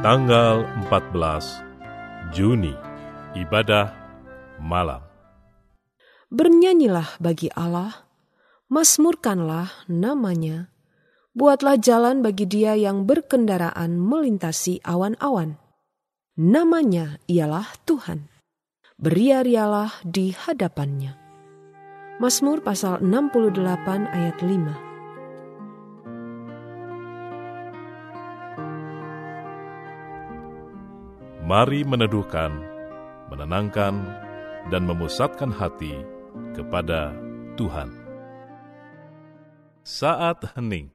Tanggal 14 Juni Ibadah Malam Bernyanyilah bagi Allah, masmurkanlah namanya, buatlah jalan bagi dia yang berkendaraan melintasi awan-awan. Namanya ialah Tuhan. Beria-rialah di hadapannya. Mazmur pasal 68 ayat 5 Mari meneduhkan, menenangkan, dan memusatkan hati kepada Tuhan. Saat hening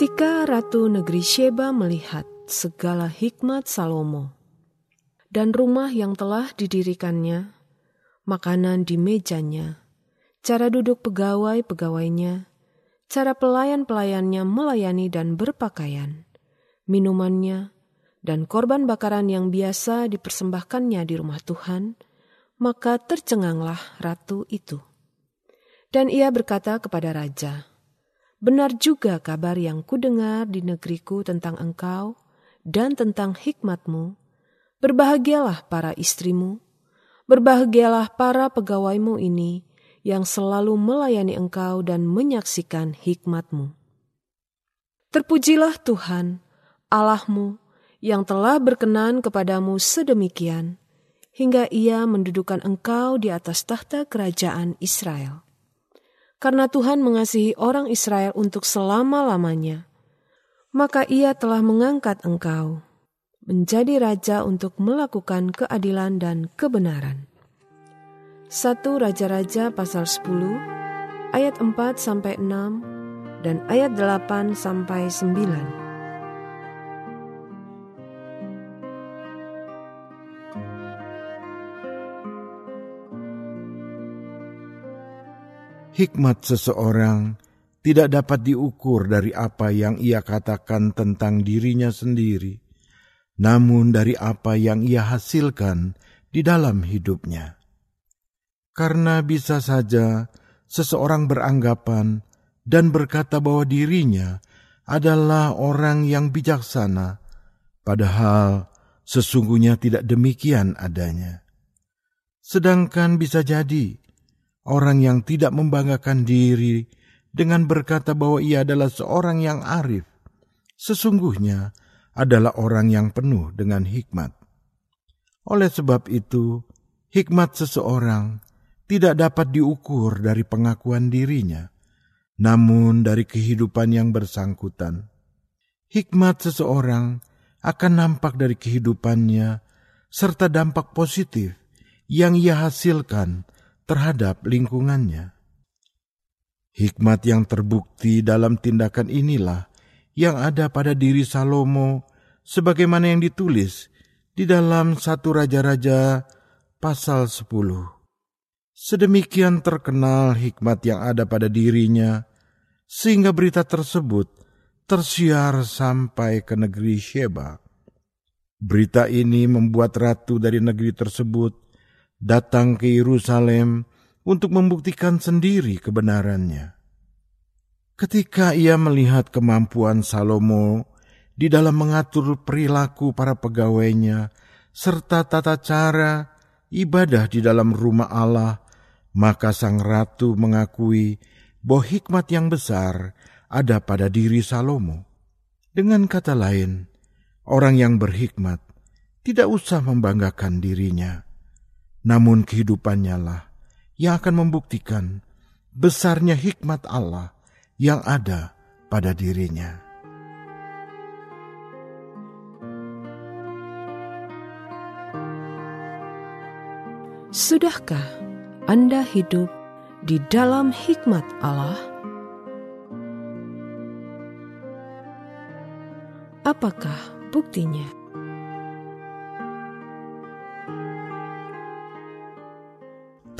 Ketika Ratu Negeri Sheba melihat segala hikmat Salomo dan rumah yang telah didirikannya, makanan di mejanya, cara duduk pegawai-pegawainya, cara pelayan-pelayannya melayani dan berpakaian, minumannya, dan korban bakaran yang biasa dipersembahkannya di rumah Tuhan, maka tercenganglah ratu itu. Dan ia berkata kepada raja, Benar juga kabar yang kudengar di negeriku tentang engkau dan tentang hikmatmu. Berbahagialah para istrimu, berbahagialah para pegawaimu ini yang selalu melayani engkau dan menyaksikan hikmatmu. Terpujilah Tuhan, Allahmu, yang telah berkenan kepadamu sedemikian, hingga ia mendudukan engkau di atas tahta kerajaan Israel karena Tuhan mengasihi orang Israel untuk selama-lamanya, maka Ia telah mengangkat engkau menjadi raja untuk melakukan keadilan dan kebenaran. 1 Raja-raja pasal 10 ayat 4 sampai 6 dan ayat 8 sampai 9. Hikmat seseorang tidak dapat diukur dari apa yang ia katakan tentang dirinya sendiri, namun dari apa yang ia hasilkan di dalam hidupnya. Karena bisa saja seseorang beranggapan dan berkata bahwa dirinya adalah orang yang bijaksana, padahal sesungguhnya tidak demikian adanya. Sedangkan bisa jadi orang yang tidak membanggakan diri dengan berkata bahwa ia adalah seorang yang arif, sesungguhnya adalah orang yang penuh dengan hikmat. Oleh sebab itu, hikmat seseorang tidak dapat diukur dari pengakuan dirinya, namun dari kehidupan yang bersangkutan. Hikmat seseorang akan nampak dari kehidupannya serta dampak positif yang ia hasilkan terhadap lingkungannya. Hikmat yang terbukti dalam tindakan inilah yang ada pada diri Salomo sebagaimana yang ditulis di dalam satu Raja-Raja pasal 10. Sedemikian terkenal hikmat yang ada pada dirinya, sehingga berita tersebut tersiar sampai ke negeri Sheba. Berita ini membuat ratu dari negeri tersebut datang ke Yerusalem untuk membuktikan sendiri kebenarannya. Ketika ia melihat kemampuan Salomo di dalam mengatur perilaku para pegawainya serta tata cara ibadah di dalam rumah Allah, maka sang ratu mengakui bahwa hikmat yang besar ada pada diri Salomo. Dengan kata lain, orang yang berhikmat tidak usah membanggakan dirinya, namun kehidupannya lah yang akan membuktikan besarnya hikmat Allah yang ada pada dirinya. Sudahkah Anda hidup di dalam hikmat Allah? Apakah buktinya?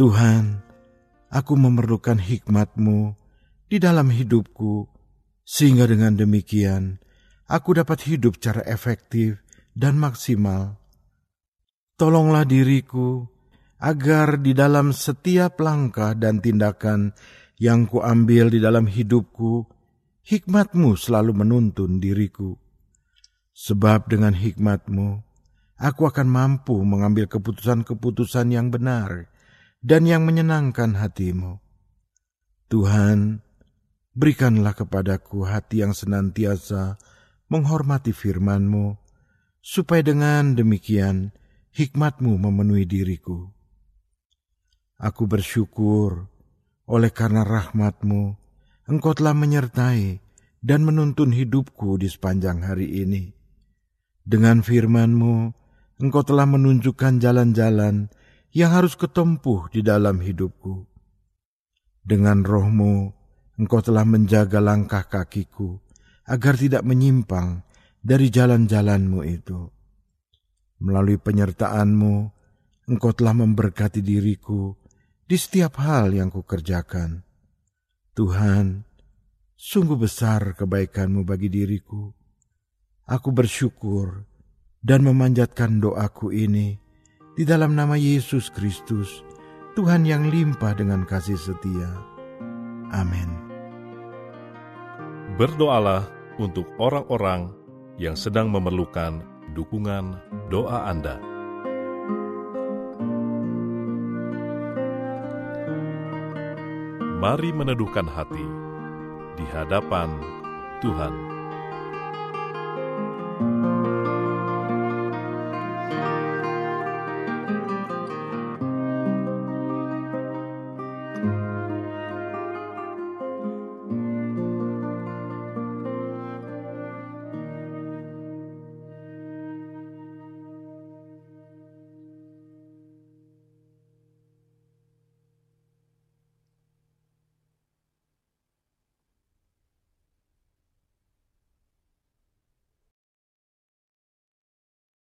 Tuhan, aku memerlukan hikmat-Mu di dalam hidupku, sehingga dengan demikian aku dapat hidup secara efektif dan maksimal. Tolonglah diriku agar di dalam setiap langkah dan tindakan yang kuambil di dalam hidupku, hikmatmu selalu menuntun diriku. Sebab dengan hikmatmu, aku akan mampu mengambil keputusan-keputusan yang benar dan yang menyenangkan hatimu. Tuhan, berikanlah kepadaku hati yang senantiasa menghormati firman-Mu, supaya dengan demikian hikmat-Mu memenuhi diriku. Aku bersyukur oleh karena rahmat-Mu, Engkau telah menyertai dan menuntun hidupku di sepanjang hari ini. Dengan firman-Mu, Engkau telah menunjukkan jalan-jalan yang harus ketempuh di dalam hidupku. Dengan rohmu, Engkau telah menjaga langkah kakiku agar tidak menyimpang dari jalan-jalanmu itu. Melalui penyertaanmu, Engkau telah memberkati diriku di setiap hal yang kukerjakan. Tuhan, sungguh besar kebaikanmu bagi diriku Aku bersyukur dan memanjatkan doaku ini di dalam nama Yesus Kristus, Tuhan yang limpah dengan kasih setia. Amin. Berdoalah untuk orang-orang yang sedang memerlukan dukungan doa Anda. Mari meneduhkan hati di hadapan Tuhan.